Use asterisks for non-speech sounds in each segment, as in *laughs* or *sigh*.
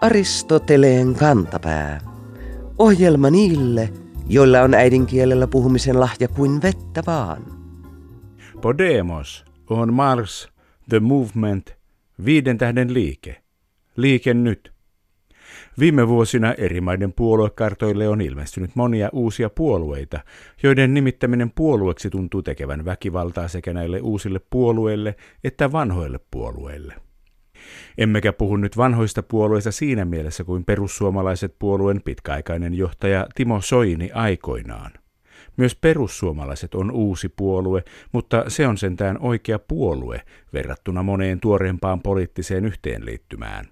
Aristoteleen kantapää. Ohjelma niille, joilla on äidinkielellä puhumisen lahja kuin vettä vaan. Podemos on Mars The Movement viiden tähden liike. Liike nyt. Viime vuosina eri maiden puoluekartoille on ilmestynyt monia uusia puolueita, joiden nimittäminen puolueeksi tuntuu tekevän väkivaltaa sekä näille uusille puolueille että vanhoille puolueille. Emmekä puhu nyt vanhoista puolueista siinä mielessä kuin perussuomalaiset puolueen pitkäaikainen johtaja Timo Soini aikoinaan. Myös perussuomalaiset on uusi puolue, mutta se on sentään oikea puolue verrattuna moneen tuoreempaan poliittiseen yhteenliittymään.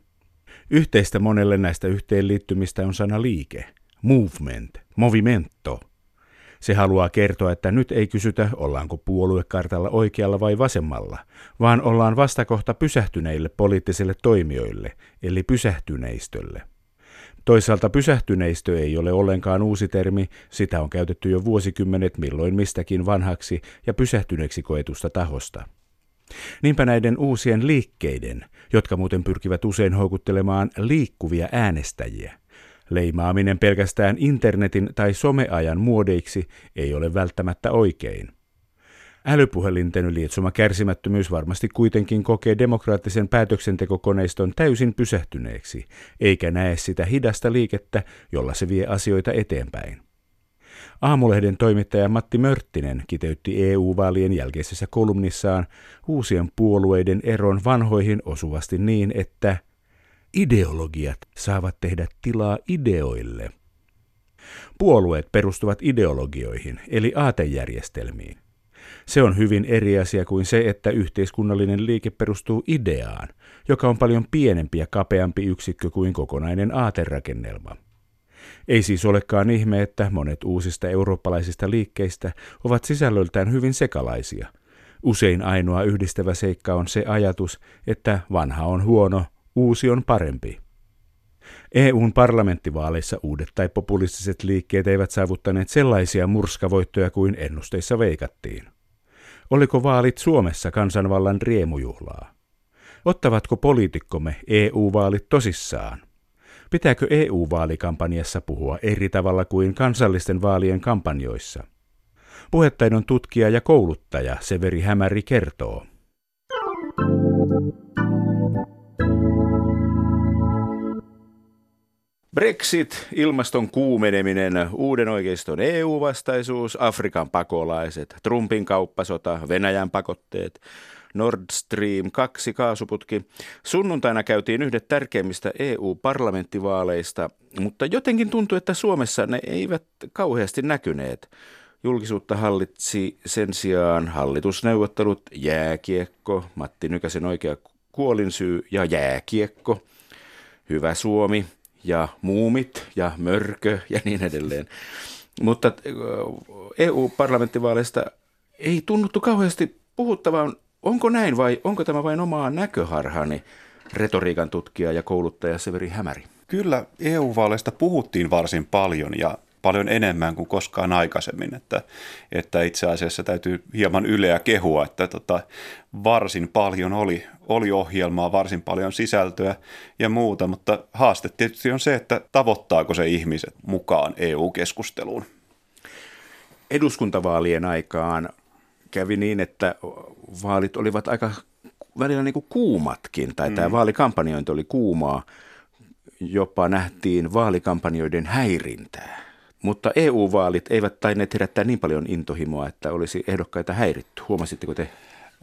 Yhteistä monelle näistä yhteenliittymistä on sana liike, movement, movimento. Se haluaa kertoa, että nyt ei kysytä, ollaanko puoluekartalla oikealla vai vasemmalla, vaan ollaan vastakohta pysähtyneille poliittisille toimijoille, eli pysähtyneistölle. Toisaalta pysähtyneistö ei ole ollenkaan uusi termi, sitä on käytetty jo vuosikymmenet milloin mistäkin vanhaksi ja pysähtyneeksi koetusta tahosta. Niinpä näiden uusien liikkeiden, jotka muuten pyrkivät usein houkuttelemaan liikkuvia äänestäjiä, leimaaminen pelkästään internetin tai someajan muodeiksi ei ole välttämättä oikein. Älypuhelinten lietsoma kärsimättömyys varmasti kuitenkin kokee demokraattisen päätöksentekokoneiston täysin pysähtyneeksi, eikä näe sitä hidasta liikettä, jolla se vie asioita eteenpäin. Aamulehden toimittaja Matti Mörttinen kiteytti EU-vaalien jälkeisessä kolumnissaan uusien puolueiden eron vanhoihin osuvasti niin, että ideologiat saavat tehdä tilaa ideoille. Puolueet perustuvat ideologioihin, eli aatejärjestelmiin. Se on hyvin eri asia kuin se, että yhteiskunnallinen liike perustuu ideaan, joka on paljon pienempi ja kapeampi yksikkö kuin kokonainen aaterakennelma. Ei siis olekaan ihme, että monet uusista eurooppalaisista liikkeistä ovat sisällöltään hyvin sekalaisia. Usein ainoa yhdistävä seikka on se ajatus, että vanha on huono, uusi on parempi. EUn parlamenttivaaleissa uudet tai populistiset liikkeet eivät saavuttaneet sellaisia murskavoittoja kuin ennusteissa veikattiin. Oliko vaalit Suomessa kansanvallan riemujuhlaa? Ottavatko poliitikkomme EU-vaalit tosissaan? Pitääkö EU-vaalikampanjassa puhua eri tavalla kuin kansallisten vaalien kampanjoissa? Puhettaidon tutkija ja kouluttaja Severi Hämäri kertoo. Brexit, ilmaston kuumeneminen, uuden oikeiston EU-vastaisuus, Afrikan pakolaiset, Trumpin kauppasota, Venäjän pakotteet, Nord Stream 2 kaasuputki. Sunnuntaina käytiin yhdet tärkeimmistä EU-parlamenttivaaleista, mutta jotenkin tuntui, että Suomessa ne eivät kauheasti näkyneet. Julkisuutta hallitsi sen sijaan hallitusneuvottelut, jääkiekko, Matti Nykäsen oikea kuolinsyy ja jääkiekko, hyvä Suomi ja muumit ja mörkö ja niin edelleen. Mutta EU-parlamenttivaaleista ei tunnuttu kauheasti puhuttavan Onko näin vai onko tämä vain omaa näköharhani, retoriikan tutkija ja kouluttaja Severi Hämäri? Kyllä EU-vaaleista puhuttiin varsin paljon ja paljon enemmän kuin koskaan aikaisemmin, että, että itse asiassa täytyy hieman yleä kehua, että tota, varsin paljon oli, oli ohjelmaa, varsin paljon sisältöä ja muuta, mutta haaste tietysti on se, että tavoittaako se ihmiset mukaan EU-keskusteluun. Eduskuntavaalien aikaan kävi niin, että vaalit olivat aika välillä niin kuin kuumatkin, tai mm. tämä vaalikampanjointi oli kuumaa. Jopa nähtiin vaalikampanjoiden häirintää. Mutta EU-vaalit eivät tainneet herättää niin paljon intohimoa, että olisi ehdokkaita häiritty. Huomasitteko te?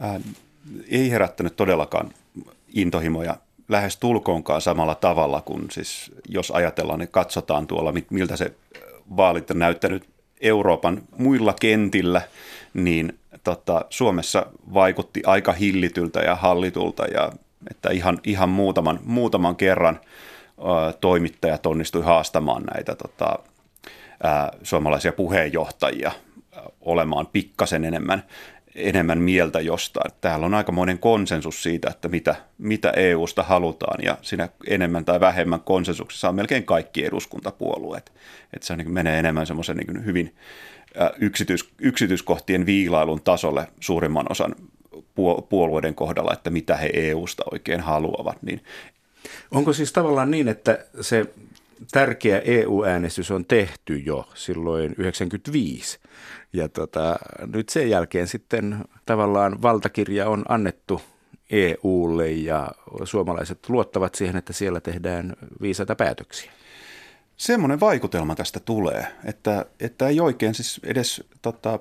Äh, ei herättänyt todellakaan intohimoja lähes tulkoonkaan samalla tavalla kuin siis, jos ajatellaan, niin katsotaan tuolla, miltä se vaalit on näyttänyt Euroopan muilla kentillä, niin tota, Suomessa vaikutti aika hillityltä ja hallitulta ja että ihan, ihan muutaman, muutaman kerran ä, toimittajat onnistui haastamaan näitä tota, ä, suomalaisia puheenjohtajia ä, olemaan pikkasen enemmän, enemmän mieltä jostain. Täällä on aikamoinen konsensus siitä, että mitä, mitä EUsta halutaan ja siinä enemmän tai vähemmän konsensuksessa on melkein kaikki eduskuntapuolueet. Että se niin menee enemmän semmoisen niin hyvin yksityis, yksityiskohtien viilailun tasolle suurimman osan puolueiden kohdalla, että mitä he EUsta oikein haluavat. Niin Onko siis tavallaan niin, että se tärkeä EU-äänestys on tehty jo silloin 95 ja tota, nyt sen jälkeen sitten tavallaan valtakirja on annettu EUlle ja suomalaiset luottavat siihen, että siellä tehdään viisaita päätöksiä. Semmoinen vaikutelma tästä tulee, että, että ei oikein siis edes, tota,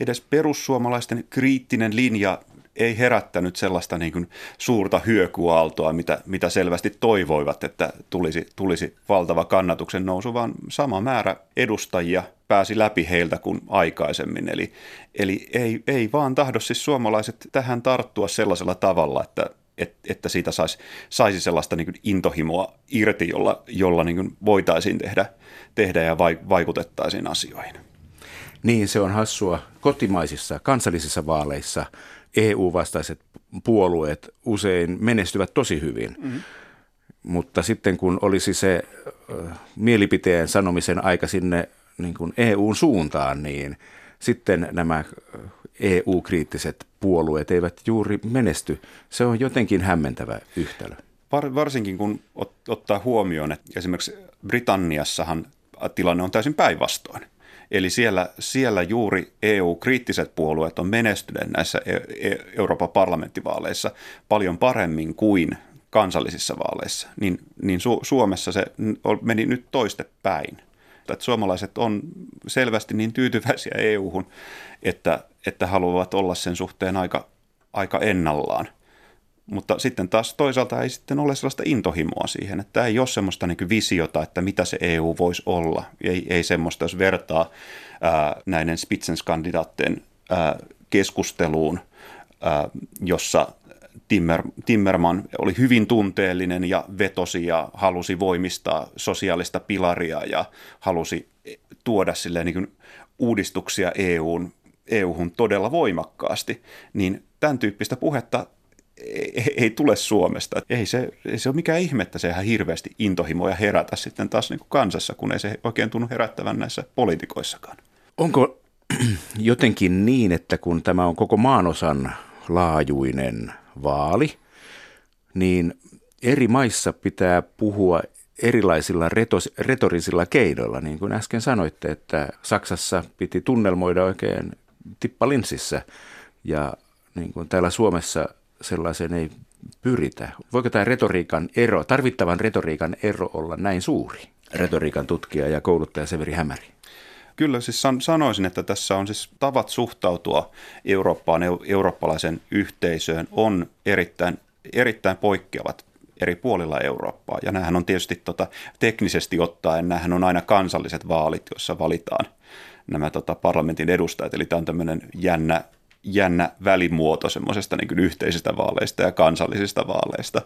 edes perussuomalaisten kriittinen linja ei herättänyt sellaista niin kuin suurta hyökyaaltoa, mitä, mitä selvästi toivoivat, että tulisi, tulisi valtava kannatuksen nousu, vaan sama määrä edustajia pääsi läpi heiltä kuin aikaisemmin. Eli, eli ei, ei vaan tahdo siis suomalaiset tähän tarttua sellaisella tavalla, että, että siitä saisi, saisi sellaista niin intohimoa irti, jolla, jolla niin voitaisiin tehdä, tehdä ja vaikutettaisiin asioihin. Niin, se on hassua. Kotimaisissa kansallisissa vaaleissa EU-vastaiset puolueet usein menestyvät tosi hyvin. Mm-hmm. Mutta sitten kun olisi se äh, mielipiteen sanomisen aika sinne niin kuin EUn suuntaan, niin sitten nämä EU-kriittiset puolueet eivät juuri menesty. Se on jotenkin hämmentävä yhtälö. Var, varsinkin kun ot, ottaa huomioon, että esimerkiksi Britanniassahan tilanne on täysin päinvastoin. Eli siellä, siellä juuri EU-kriittiset puolueet on menestyneet näissä e- e- Euroopan parlamenttivaaleissa paljon paremmin kuin kansallisissa vaaleissa. Niin, niin Su- Suomessa se meni nyt toistepäin. Että suomalaiset on selvästi niin tyytyväisiä EU-hun, että, että haluavat olla sen suhteen aika, aika ennallaan – mutta sitten taas toisaalta ei sitten ole sellaista intohimoa siihen, että ei ole semmoista niin visiota, että mitä se EU voisi olla. Ei, ei semmoista, jos vertaa ää, näiden Spitzenskandidaattien ää, keskusteluun, ää, jossa Timmer, Timmerman oli hyvin tunteellinen ja vetosi ja halusi voimistaa sosiaalista pilaria ja halusi tuoda silleen niin uudistuksia EUn, EU-hun todella voimakkaasti, niin tämän tyyppistä puhetta ei, ei tule Suomesta. Ei se, ei se ole mikään ihme, että se ihan hirveästi intohimoja herätä sitten taas niin kuin kansassa, kun ei se oikein tunnu herättävän näissä poliitikoissakaan. Onko *clears throat* jotenkin niin, että kun tämä on koko maanosan laajuinen vaali, niin eri maissa pitää puhua erilaisilla retos, retorisilla keinoilla, niin kuin äsken sanoitte, että Saksassa piti tunnelmoida oikein tippalinssissä ja niin kuin täällä Suomessa sellaiseen ei pyritä. Voiko tämä retoriikan ero, tarvittavan retoriikan ero olla näin suuri? Retoriikan tutkija ja kouluttaja Severi Hämäri. Kyllä siis san- sanoisin, että tässä on siis tavat suhtautua Eurooppaan, eurooppalaisen yhteisöön on erittäin, erittäin poikkeavat eri puolilla Eurooppaa. Ja nämähän on tietysti tota, teknisesti ottaen, nämähän on aina kansalliset vaalit, joissa valitaan nämä tota, parlamentin edustajat. Eli tämä on tämmöinen jännä jännä välimuoto semmoisesta niin yhteisistä vaaleista ja kansallisista vaaleista.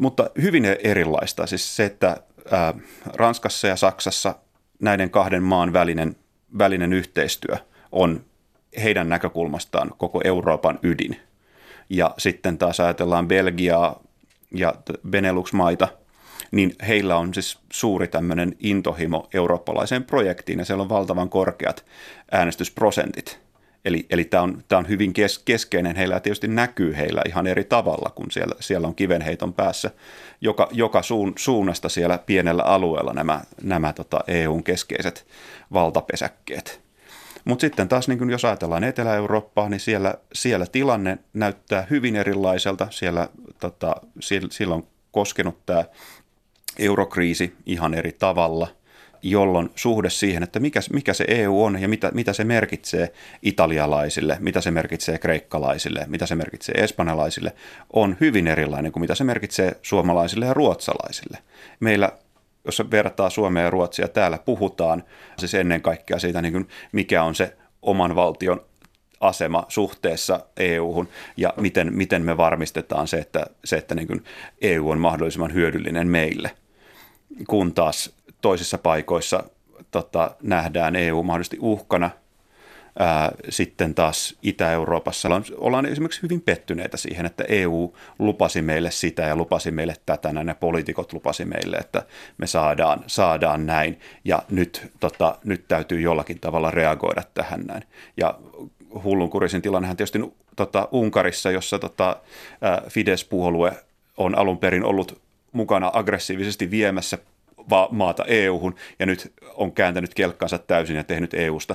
Mutta hyvin erilaista. Siis se, että ää, Ranskassa ja Saksassa näiden kahden maan välinen, välinen yhteistyö on heidän näkökulmastaan koko Euroopan ydin. Ja sitten taas ajatellaan Belgiaa ja Benelux-maita, niin heillä on siis suuri tämmöinen intohimo eurooppalaiseen projektiin ja siellä on valtavan korkeat äänestysprosentit – Eli, eli tämä on, tämä on hyvin kes, keskeinen heillä ja tietysti näkyy heillä ihan eri tavalla, kun siellä, siellä on kivenheiton päässä joka, joka suun, suunnasta siellä pienellä alueella nämä, nämä tota EUn keskeiset valtapesäkkeet. Mutta sitten taas, niin jos ajatellaan Etelä-Eurooppaa, niin siellä, siellä tilanne näyttää hyvin erilaiselta. Siellä, tota, siellä on koskenut tämä eurokriisi ihan eri tavalla – jolloin suhde siihen, että mikä, mikä se EU on ja mitä, mitä se merkitsee italialaisille, mitä se merkitsee kreikkalaisille, mitä se merkitsee espanjalaisille, on hyvin erilainen kuin mitä se merkitsee suomalaisille ja ruotsalaisille. Meillä jos vertaa Suomea ja Ruotsia, täällä puhutaan siis ennen kaikkea siitä, niin kuin mikä on se oman valtion asema suhteessa EU-hun ja miten, miten me varmistetaan se, että, se, että niin kuin EU on mahdollisimman hyödyllinen meille. Kun taas toisissa paikoissa tota, nähdään EU mahdollisesti uhkana. Sitten taas Itä-Euroopassa ollaan esimerkiksi hyvin pettyneitä siihen, että EU lupasi meille sitä ja lupasi meille tätä, näin ja poliitikot lupasi meille, että me saadaan, saadaan näin ja nyt, tota, nyt täytyy jollakin tavalla reagoida tähän näin. Ja hullunkurisin tilannehan tietysti tota, Unkarissa, jossa tota, Fidesz-puolue on alun perin ollut mukana aggressiivisesti viemässä maata EU-hun ja nyt on kääntänyt kelkkansa täysin ja tehnyt EUsta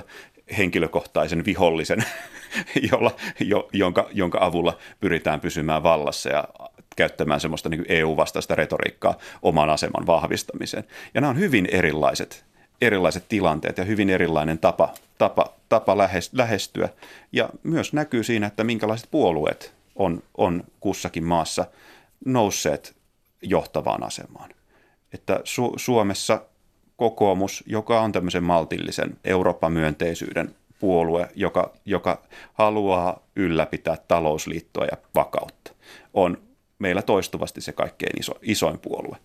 henkilökohtaisen vihollisen, *laughs* jolla, jo, jonka, jonka avulla pyritään pysymään vallassa ja käyttämään semmoista niin EU-vastaista retoriikkaa oman aseman vahvistamiseen. Ja nämä on hyvin erilaiset, erilaiset tilanteet ja hyvin erilainen tapa, tapa, tapa lähestyä. Ja myös näkyy siinä, että minkälaiset puolueet on, on kussakin maassa nousseet johtavaan asemaan. Että Su- Suomessa kokoomus, joka on tämmöisen maltillisen Eurooppa-myönteisyyden puolue, joka, joka haluaa ylläpitää talousliittoa ja vakautta, on meillä toistuvasti se kaikkein iso, isoin puolue.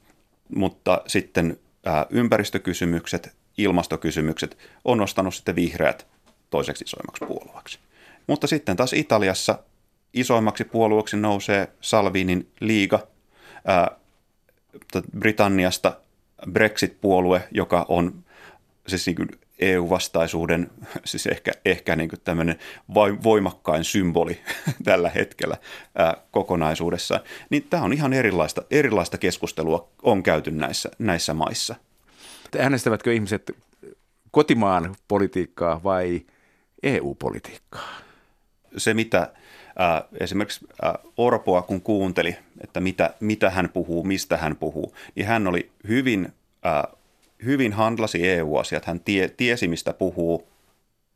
Mutta sitten ää, ympäristökysymykset, ilmastokysymykset on nostanut sitten vihreät toiseksi isoimmaksi puolueeksi. Mutta sitten taas Italiassa isoimmaksi puolueeksi nousee Salvinin liiga. Ää, Britanniasta Brexit-puolue, joka on siis niin kuin EU-vastaisuuden, *laughs* siis ehkä, ehkä niin kuin tämmöinen voimakkain symboli *laughs* tällä hetkellä kokonaisuudessaan, niin tämä on ihan erilaista, erilaista keskustelua on käyty näissä, näissä maissa. Äänestävätkö ihmiset kotimaan politiikkaa vai EU-politiikkaa? Se, mitä ää, esimerkiksi ää, Orpoa kun kuunteli, että mitä, mitä hän puhuu, mistä hän puhuu, niin hän oli hyvin ää, hyvin handlasi EU-asiat, hän tie, tiesi mistä puhuu,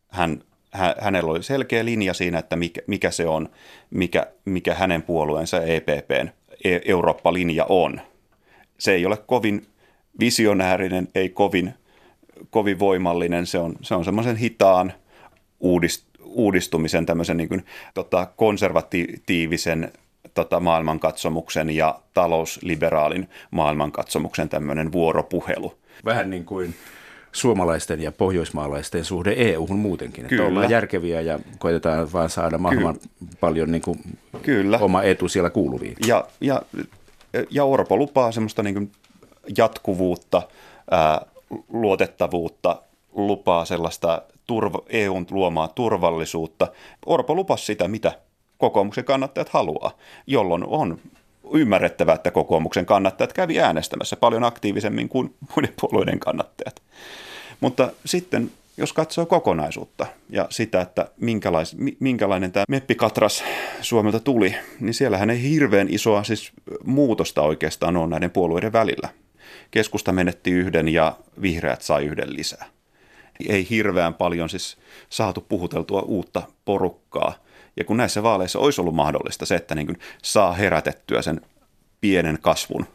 hän, hä, hänellä oli selkeä linja siinä, että mikä, mikä se on, mikä, mikä hänen puolueensa EPPn e, Eurooppa-linja on. Se ei ole kovin visionäärinen, ei kovin, kovin voimallinen, se on, se on semmoisen hitaan uudist, uudistumisen, tämmöisen niin kuin, tota, konservatiivisen tota, maailmankatsomuksen ja talousliberaalin maailmankatsomuksen tämmöinen vuoropuhelu vähän niin kuin suomalaisten ja pohjoismaalaisten suhde EU-hun muutenkin. Että Kyllä. ollaan järkeviä ja koitetaan vaan saada mahdollisimman Kyllä. paljon niin kuin Kyllä. oma etu siellä kuuluviin. Ja, ja, ja Orpo lupaa semmoista niin kuin jatkuvuutta, ää, luotettavuutta, lupaa sellaista turva, EUn luomaa turvallisuutta. Orpo lupasi sitä, mitä kokoomuksen kannattajat haluaa, jolloin on ymmärrettävää, että kokoomuksen kannattajat kävi äänestämässä paljon aktiivisemmin kuin muiden puolueiden kannattajat. Mutta sitten jos katsoo kokonaisuutta ja sitä, että minkälais, minkälainen tämä meppikatras Suomelta tuli, niin siellähän ei hirveän isoa siis muutosta oikeastaan ole näiden puolueiden välillä. Keskusta menetti yhden ja vihreät sai yhden lisää. Ei hirveän paljon siis saatu puhuteltua uutta porukkaa – ja kun näissä vaaleissa olisi ollut mahdollista se, että niin kuin saa herätettyä sen pienen kasvun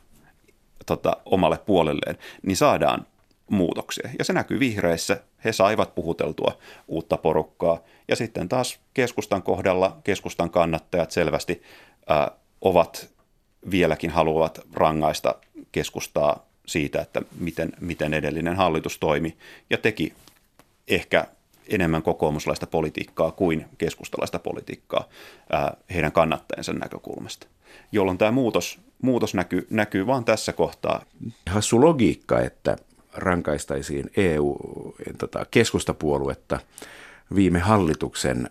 tota, omalle puolelleen, niin saadaan muutoksia. Ja se näkyy vihreissä. He saivat puhuteltua uutta porukkaa. Ja sitten taas keskustan kohdalla keskustan kannattajat selvästi ää, ovat vieläkin haluavat rangaista keskustaa siitä, että miten, miten edellinen hallitus toimi ja teki ehkä enemmän kokoomuslaista politiikkaa kuin keskustalaista politiikkaa ää, heidän kannattajansa näkökulmasta, jolloin tämä muutos, muutos näkyy, näkyy vain tässä kohtaa. Hassu logiikka, että rankaistaisiin EU-keskustapuoluetta tota, viime hallituksen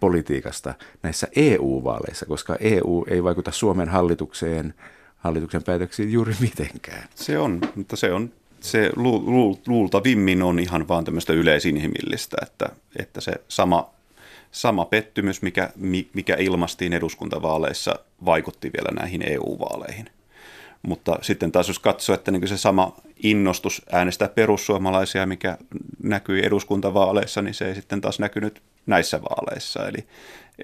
politiikasta näissä EU-vaaleissa, koska EU ei vaikuta Suomen hallitukseen, hallituksen päätöksiin juuri mitenkään. Se on, mutta se on se lu, lu, luultavimmin on ihan vaan tämmöistä yleisinhimillistä, että, että se sama, sama pettymys, mikä, mikä ilmastiin eduskuntavaaleissa, vaikutti vielä näihin EU-vaaleihin. Mutta sitten taas jos katsoo, että niin se sama innostus äänestää perussuomalaisia, mikä näkyi eduskuntavaaleissa, niin se ei sitten taas näkynyt näissä vaaleissa. Eli,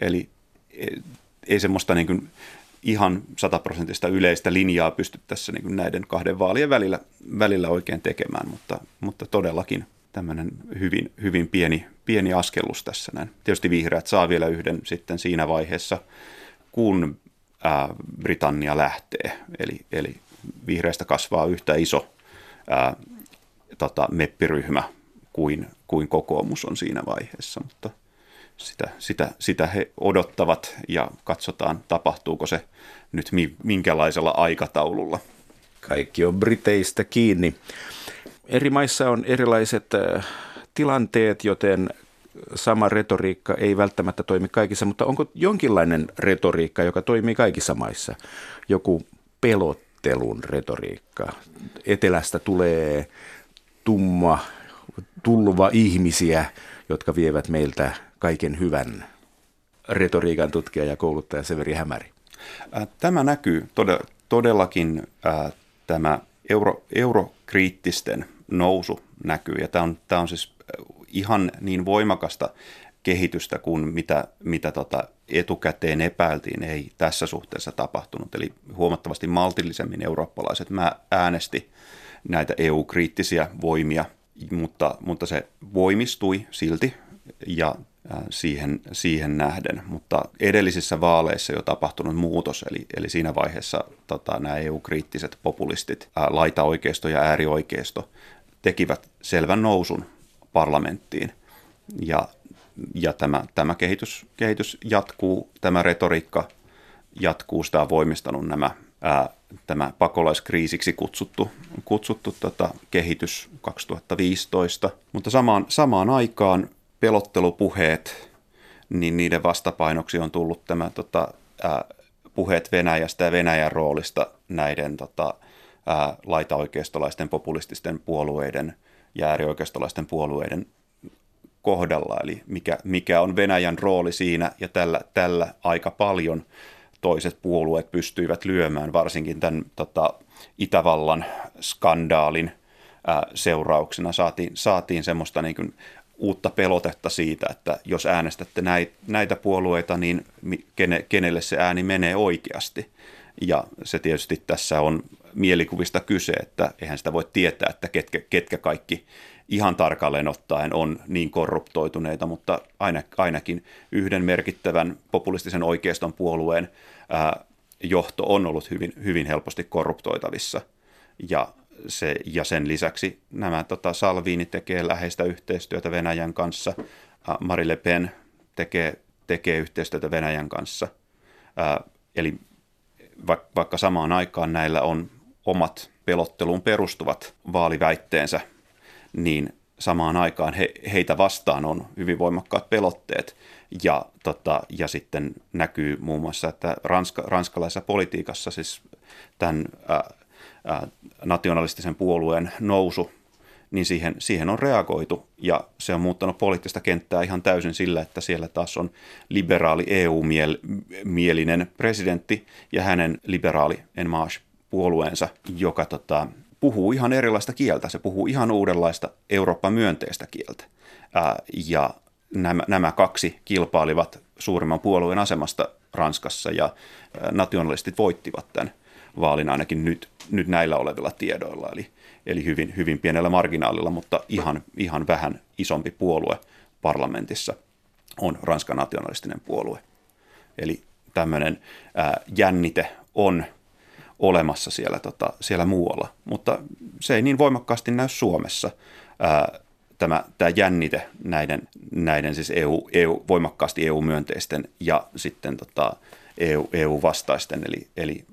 eli ei semmoista niin kuin ihan sataprosenttista yleistä linjaa pysty tässä niin näiden kahden vaalien välillä, välillä oikein tekemään, mutta, mutta todellakin tämmöinen hyvin, hyvin pieni, pieni askellus tässä näin. Tietysti vihreät saa vielä yhden sitten siinä vaiheessa, kun ää, Britannia lähtee, eli, eli vihreistä kasvaa yhtä iso ää, tota, meppiryhmä kuin, kuin kokoomus on siinä vaiheessa, mutta – sitä, sitä, sitä he odottavat ja katsotaan, tapahtuuko se nyt minkälaisella aikataululla. Kaikki on Briteistä kiinni. Eri maissa on erilaiset äh, tilanteet, joten sama retoriikka ei välttämättä toimi kaikissa, mutta onko jonkinlainen retoriikka, joka toimii kaikissa maissa? Joku pelottelun retoriikka. Etelästä tulee tumma, tulva ihmisiä, jotka vievät meiltä kaiken hyvän. Retoriikan tutkija ja kouluttaja Severi Hämäri. Tämä näkyy todellakin tämä euro, eurokriittisten nousu näkyy. Ja tämä on, tämä on siis ihan niin voimakasta kehitystä kuin mitä, mitä tota etukäteen epäiltiin, ei tässä suhteessa tapahtunut. Eli huomattavasti maltillisemmin eurooppalaiset mä äänesti näitä EU-kriittisiä voimia, mutta, mutta se voimistui silti ja siihen, siihen nähden, mutta edellisissä vaaleissa jo tapahtunut muutos, eli, eli siinä vaiheessa tota, nämä EU-kriittiset populistit, ää, laitaoikeisto ja äärioikeisto, tekivät selvän nousun parlamenttiin. Ja, ja tämä, tämä kehitys, kehitys jatkuu, tämä retoriikka jatkuu, sitä on voimistanut nämä, ää, tämä pakolaiskriisiksi kutsuttu, kutsuttu tota, kehitys 2015. Mutta samaan, samaan aikaan pelottelupuheet, niin niiden vastapainoksi on tullut tämä tota, ää, puheet Venäjästä ja Venäjän roolista näiden tota, ää, laitaoikeistolaisten populististen puolueiden ja äärioikeistolaisten puolueiden kohdalla, eli mikä, mikä on Venäjän rooli siinä, ja tällä, tällä aika paljon toiset puolueet pystyivät lyömään, varsinkin tämän tota, Itävallan skandaalin ää, seurauksena. Saatiin, saatiin semmoista niin kuin uutta pelotetta siitä, että jos äänestätte näitä puolueita, niin kenelle se ääni menee oikeasti. Ja se tietysti tässä on mielikuvista kyse, että eihän sitä voi tietää, että ketkä, ketkä kaikki ihan tarkalleen ottaen on niin korruptoituneita, mutta ainakin yhden merkittävän populistisen oikeiston puolueen johto on ollut hyvin, hyvin helposti korruptoitavissa. Ja se, ja sen lisäksi nämä tota, Salviini tekee läheistä yhteistyötä Venäjän kanssa, Marie Le Pen tekee, tekee yhteistyötä Venäjän kanssa. Ää, eli vaikka samaan aikaan näillä on omat pelotteluun perustuvat vaaliväitteensä, niin samaan aikaan he, heitä vastaan on hyvin voimakkaat pelotteet. Ja, tota, ja sitten näkyy muun muassa, että ranska, ranskalaisessa politiikassa siis tämän ää, nationalistisen puolueen nousu, niin siihen, siihen on reagoitu ja se on muuttanut poliittista kenttää ihan täysin sillä, että siellä taas on liberaali EU-mielinen presidentti ja hänen liberaali En puolueensa, joka tota, puhuu ihan erilaista kieltä. Se puhuu ihan uudenlaista Eurooppa-myönteistä kieltä. Ää, ja nämä, nämä kaksi kilpailivat suurimman puolueen asemasta Ranskassa ja nationalistit voittivat tämän vaalin ainakin nyt, nyt näillä olevilla tiedoilla, eli, eli hyvin, hyvin pienellä marginaalilla, mutta ihan, ihan vähän isompi puolue parlamentissa on Ranskan nationalistinen puolue. Eli tämmöinen ää, jännite on olemassa siellä, tota, siellä muualla, mutta se ei niin voimakkaasti näy Suomessa. Ää, tämä, tämä jännite näiden, näiden siis EU, EU, voimakkaasti EU-myönteisten ja sitten tota, EU, EU-vastaisten, eli, eli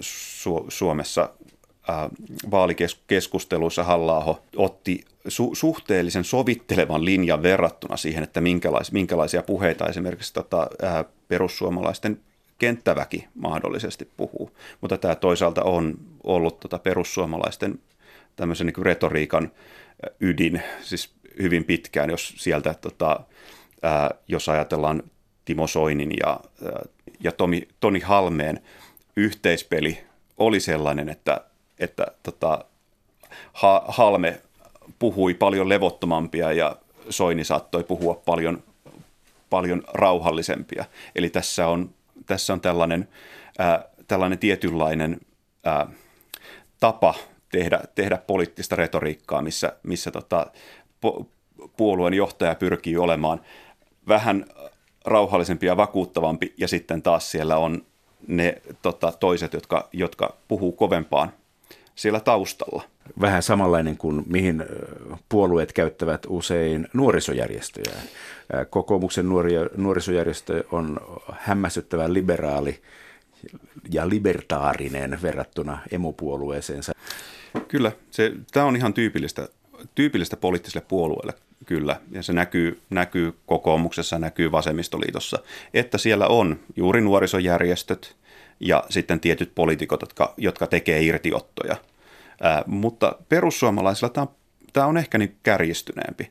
Su- Suomessa vaalikeskusteluissa halla otti su- suhteellisen sovittelevan linjan verrattuna siihen, että minkälais- minkälaisia puheita esimerkiksi tota, äh, perussuomalaisten kenttäväki mahdollisesti puhuu. Mutta tämä toisaalta on ollut tota perussuomalaisten tämmöisen niin retoriikan ydin, siis hyvin pitkään, jos sieltä, tota, äh, jos ajatellaan Timo Soinin ja, äh, ja Tomi, Toni Halmeen yhteispeli oli sellainen, että, että tota, ha, Halme puhui paljon levottomampia ja Soini saattoi puhua paljon, paljon rauhallisempia. Eli tässä on, tässä on tällainen, ää, tällainen tietynlainen ää, tapa tehdä, tehdä poliittista retoriikkaa, missä, missä tota, puolueen johtaja pyrkii olemaan vähän rauhallisempi ja vakuuttavampi, ja sitten taas siellä on ne tota, toiset, jotka, jotka puhuu kovempaan siellä taustalla. Vähän samanlainen kuin mihin puolueet käyttävät usein nuorisojärjestöjä. Kokoomuksen nuori, nuorisojärjestö on hämmästyttävän liberaali ja libertaarinen verrattuna emopuolueeseensa. Kyllä, se, tämä on ihan tyypillistä, tyypillistä poliittiselle puolueelle. Kyllä, ja se näkyy, näkyy kokoomuksessa, näkyy vasemmistoliitossa, että siellä on juuri nuorisojärjestöt ja sitten tietyt poliitikot, jotka, jotka tekee irtiottoja. Ää, mutta perussuomalaisilla tämä on, tämä on ehkä niin kärjistyneempi.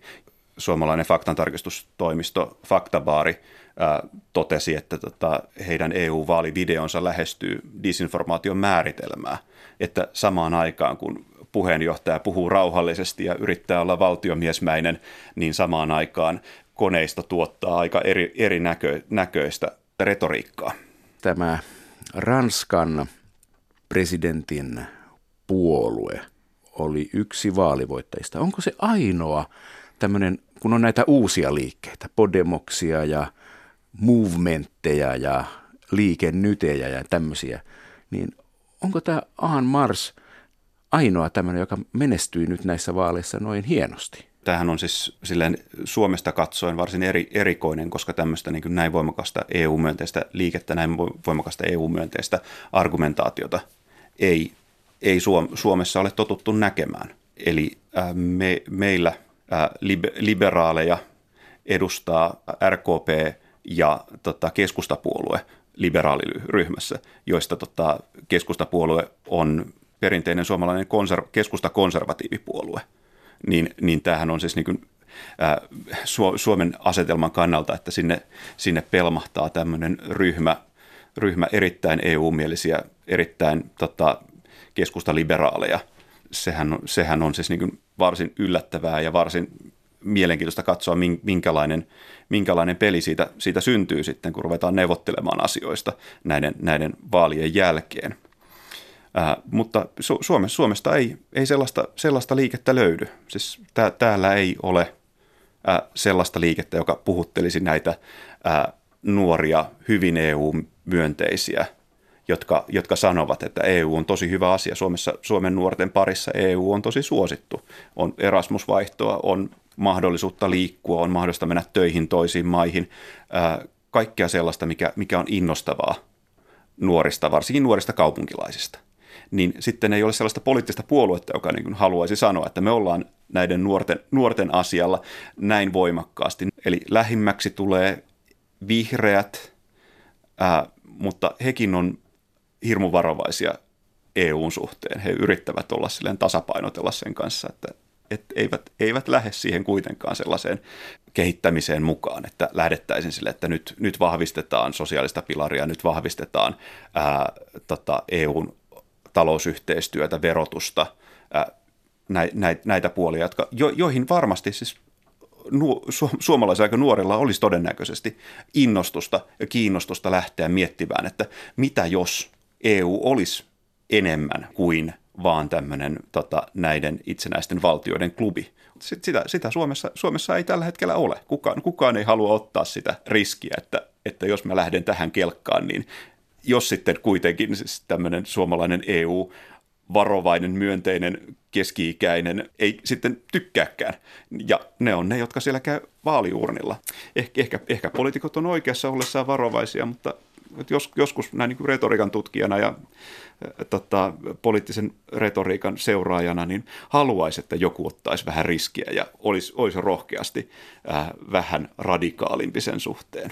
Suomalainen faktantarkistustoimisto Faktabaari ää, totesi, että tota, heidän EU-vaalivideonsa lähestyy disinformaation määritelmää, että samaan aikaan kun puheenjohtaja puhuu rauhallisesti ja yrittää olla valtiomiesmäinen, niin samaan aikaan koneisto tuottaa aika eri, eri näkö, näköistä retoriikkaa. Tämä Ranskan presidentin puolue oli yksi vaalivoittajista. Onko se ainoa tämmöinen, kun on näitä uusia liikkeitä, podemoksia ja movementteja ja liikennytejä ja tämmöisiä, niin onko tämä Ahan Mars – ainoa tämmöinen, joka menestyi nyt näissä vaaleissa noin hienosti. Tämähän on siis silleen Suomesta katsoen varsin eri, erikoinen, koska tämmöistä niin näin voimakasta EU-myönteistä liikettä, näin voimakasta EU-myönteistä argumentaatiota ei, ei Suom- Suomessa ole totuttu näkemään. Eli äh, me, meillä äh, libe, liberaaleja edustaa RKP ja tota, keskustapuolue liberaaliryhmässä, joista tota, keskustapuolue on perinteinen suomalainen konser- keskusta-konservatiivipuolue, niin, niin tämähän on siis niin kuin, ää, Su- Suomen asetelman kannalta, että sinne, sinne pelmahtaa tämmöinen ryhmä, ryhmä erittäin EU-mielisiä, erittäin tota, keskustaliberaaleja. Sehän, sehän on siis niin kuin varsin yllättävää ja varsin mielenkiintoista katsoa, minkälainen, minkälainen peli siitä, siitä syntyy sitten, kun ruvetaan neuvottelemaan asioista näiden, näiden vaalien jälkeen. Ää, mutta Su- Suomessa, Suomesta ei, ei sellaista, sellaista liikettä löydy. Siis tää, täällä ei ole ää, sellaista liikettä, joka puhuttelisi näitä ää, nuoria, hyvin EU-myönteisiä, jotka, jotka sanovat, että EU on tosi hyvä asia. Suomessa, Suomen nuorten parissa EU on tosi suosittu. On Erasmus-vaihtoa, on mahdollisuutta liikkua, on mahdollista mennä töihin toisiin maihin. Ää, kaikkea sellaista, mikä, mikä on innostavaa nuorista, varsinkin nuorista kaupunkilaisista niin sitten ei ole sellaista poliittista puoluetta, joka niin kuin haluaisi sanoa, että me ollaan näiden nuorten, nuorten asialla näin voimakkaasti. Eli lähimmäksi tulee vihreät, ää, mutta hekin on hirmu varovaisia EUn suhteen. He yrittävät olla silleen tasapainotella sen kanssa, että et eivät, eivät lähde siihen kuitenkaan sellaiseen kehittämiseen mukaan, että lähdettäisiin sille, että nyt, nyt vahvistetaan sosiaalista pilaria, nyt vahvistetaan ää, tota, EUn talousyhteistyötä, verotusta, näitä puolia, jotka, jo, joihin varmasti siis nu, su, suomalaisilla aika nuorilla olisi todennäköisesti innostusta ja kiinnostusta lähteä miettimään, että mitä jos EU olisi enemmän kuin vaan tämmöinen tota, näiden itsenäisten valtioiden klubi. Sitä, sitä Suomessa, Suomessa ei tällä hetkellä ole. Kukaan, kukaan ei halua ottaa sitä riskiä, että, että jos mä lähden tähän kelkkaan, niin jos sitten kuitenkin siis tämmöinen suomalainen EU varovainen, myönteinen, keski-ikäinen ei sitten tykkääkään. Ja ne on ne, jotka siellä käy vaaliurnilla. Eh, ehkä, ehkä poliitikot on oikeassa ollessaan varovaisia, mutta jos, joskus näin niin kuin retoriikan tutkijana ja tota, poliittisen retoriikan seuraajana, niin haluaisi, että joku ottaisi vähän riskiä ja olisi, olisi rohkeasti äh, vähän radikaalimpi sen suhteen.